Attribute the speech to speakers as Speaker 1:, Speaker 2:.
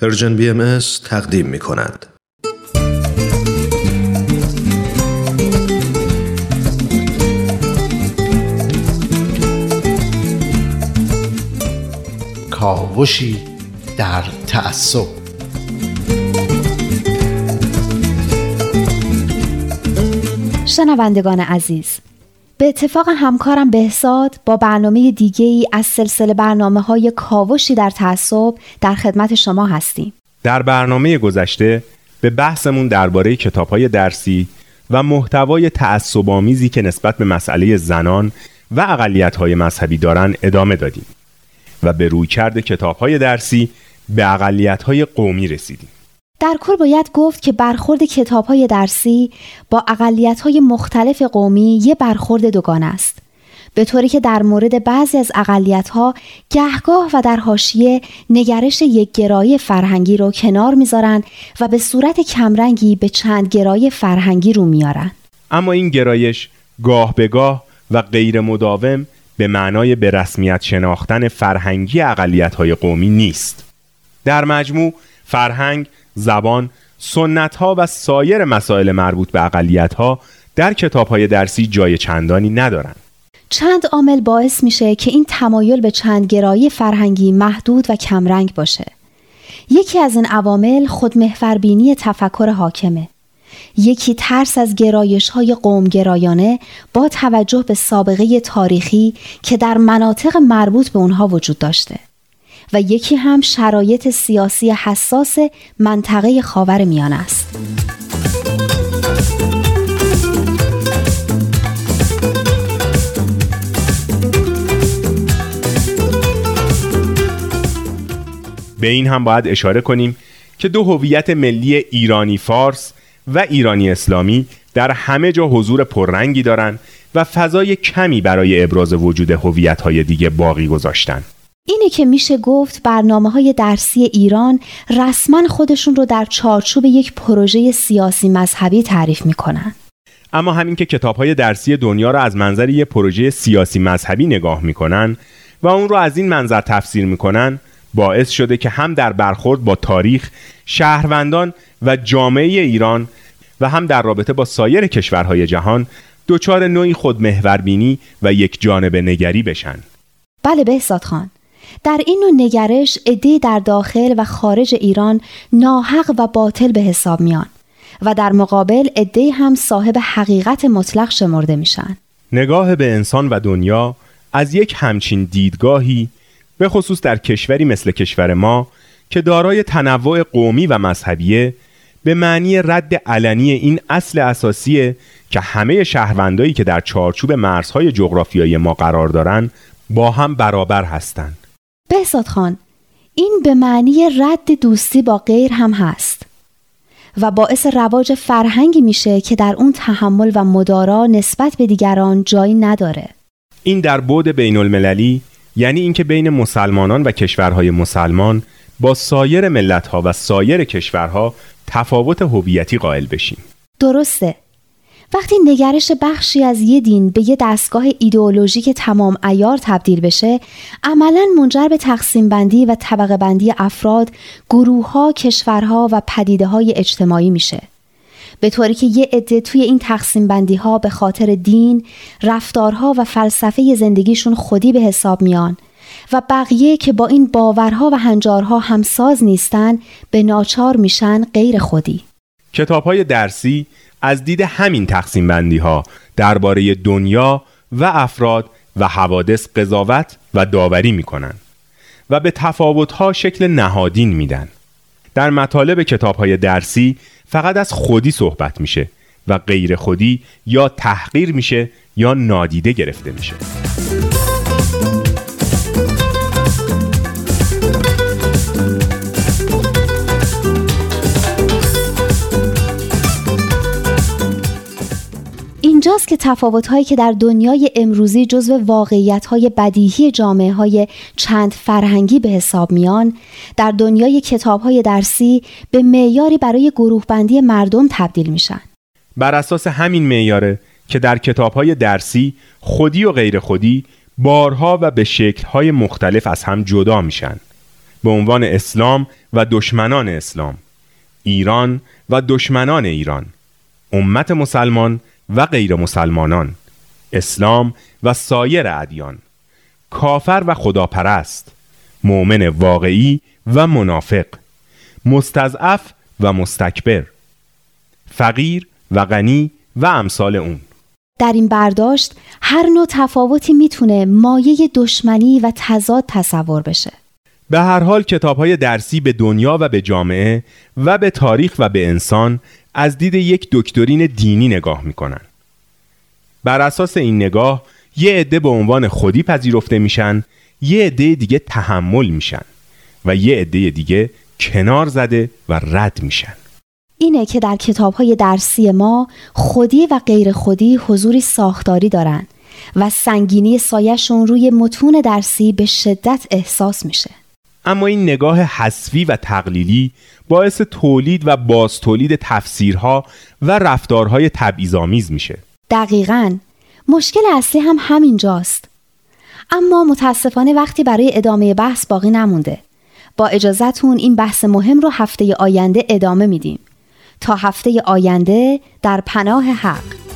Speaker 1: Persian BM تقدیم می کند.
Speaker 2: کاوشی در تعصب
Speaker 3: شنوندگان عزیز به اتفاق همکارم بهزاد با برنامه دیگه ای از سلسله برنامه های کاوشی در تعصب در خدمت شما هستیم.
Speaker 4: در برنامه گذشته به بحثمون درباره کتاب های درسی و محتوای تعصب‌آمیزی که نسبت به مسئله زنان و اقلیت های مذهبی دارن ادامه دادیم و به روی کرد کتاب های درسی به اقلیت های قومی رسیدیم.
Speaker 3: در کل باید گفت که برخورد کتاب های درسی با اقلیت های مختلف قومی یه برخورد دوگانه است. به طوری که در مورد بعضی از اقلیت ها گهگاه و در حاشیه نگرش یک گرایی فرهنگی رو کنار می‌ذارن و به صورت کمرنگی به چند گرای فرهنگی رو میارن
Speaker 4: اما این گرایش گاه به گاه و غیر مداوم به معنای به رسمیت شناختن فرهنگی اقلیت های قومی نیست. در مجموع فرهنگ زبان، سنت ها و سایر مسائل مربوط به اقلیت ها در کتاب های درسی جای چندانی ندارند.
Speaker 3: چند عامل باعث میشه که این تمایل به چند گرایی فرهنگی محدود و کمرنگ باشه. یکی از این عوامل خودمحوربینی تفکر حاکمه. یکی ترس از گرایش های قومگرایانه با توجه به سابقه تاریخی که در مناطق مربوط به اونها وجود داشته. و یکی هم شرایط سیاسی حساس منطقه خاور میان است.
Speaker 4: به این هم باید اشاره کنیم که دو هویت ملی ایرانی فارس و ایرانی اسلامی در همه جا حضور پررنگی دارند و فضای کمی برای ابراز وجود هویت‌های دیگه باقی گذاشتن.
Speaker 3: اینه که میشه گفت برنامه های درسی ایران رسما خودشون رو در چارچوب یک پروژه سیاسی مذهبی تعریف می‌کنن.
Speaker 4: اما همین که کتاب های درسی دنیا را از منظر یک پروژه سیاسی مذهبی نگاه می‌کنن و اون رو از این منظر تفسیر می‌کنن باعث شده که هم در برخورد با تاریخ، شهروندان و جامعه ایران و هم در رابطه با سایر کشورهای جهان دچار نوعی خودمحوربینی و یک جانب نگری بشن.
Speaker 3: بله بهزاد خان در این نوع نگرش عده در داخل و خارج ایران ناحق و باطل به حساب میان و در مقابل عده هم صاحب حقیقت مطلق شمرده میشن
Speaker 4: نگاه به انسان و دنیا از یک همچین دیدگاهی به خصوص در کشوری مثل کشور ما که دارای تنوع قومی و مذهبیه به معنی رد علنی این اصل اساسیه که همه شهروندایی که در چارچوب مرزهای جغرافیایی ما قرار دارن با هم برابر هستند.
Speaker 3: بهزاد خان این به معنی رد دوستی با غیر هم هست و باعث رواج فرهنگی میشه که در اون تحمل و مدارا نسبت به دیگران جایی نداره.
Speaker 4: این در بعد بین المللی یعنی اینکه بین مسلمانان و کشورهای مسلمان با سایر ملتها و سایر کشورها تفاوت هویتی قائل بشیم.
Speaker 3: درسته. وقتی نگرش بخشی از یه دین به یه دستگاه ایدئولوژیک تمام ایار تبدیل بشه عملا منجر به تقسیم بندی و طبقه بندی افراد، گروه ها، کشورها و پدیده های اجتماعی میشه. به طوری که یه عده توی این تقسیم بندی ها به خاطر دین، رفتارها و فلسفه زندگیشون خودی به حساب میان و بقیه که با این باورها و هنجارها همساز نیستن به ناچار میشن غیر خودی.
Speaker 4: کتاب های درسی از دید همین تقسیم بندی ها درباره دنیا و افراد و حوادث قضاوت و داوری می کنند و به تفاوت ها شکل نهادین میدن. در مطالب کتاب های درسی فقط از خودی صحبت میشه و غیر خودی یا تحقیر میشه یا نادیده گرفته میشه.
Speaker 3: اینجاست که تفاوت‌هایی که در دنیای امروزی جزو واقعیت‌های بدیهی جامعه های چند فرهنگی به حساب میان در دنیای کتاب‌های درسی به معیاری برای گروه بندی مردم تبدیل میشن.
Speaker 4: بر اساس همین معیاره که در کتاب‌های درسی خودی و غیر خودی بارها و به شکل‌های مختلف از هم جدا میشن به عنوان اسلام و دشمنان اسلام ایران و دشمنان ایران امت مسلمان و غیر مسلمانان اسلام و سایر ادیان. کافر و خداپرست مؤمن واقعی و منافق مستضعف و مستکبر فقیر و غنی و امثال اون.
Speaker 3: در این برداشت هر نوع تفاوتی می‌تونه مایه دشمنی و تضاد تصور بشه.
Speaker 4: به هر حال کتاب های درسی به دنیا و به جامعه و به تاریخ و به انسان از دید یک دکترین دینی نگاه می‌کنن. بر اساس این نگاه یه عده به عنوان خودی پذیرفته میشن یه عده دیگه تحمل میشن و یه عده دیگه کنار زده و رد میشن.
Speaker 3: اینه که در کتاب های درسی ما خودی و غیر خودی حضوری ساختاری دارن و سنگینی سایشون روی متون درسی به شدت احساس میشه.
Speaker 4: اما این نگاه حسفی و تقلیلی باعث تولید و باز تولید تفسیرها و رفتارهای تبعیض‌آمیز میشه.
Speaker 3: دقیقا. مشکل اصلی هم همینجاست. اما متاسفانه وقتی برای ادامه بحث باقی نمونده. با اجازتون این بحث مهم رو هفته آینده ادامه میدیم. تا هفته آینده در پناه حق.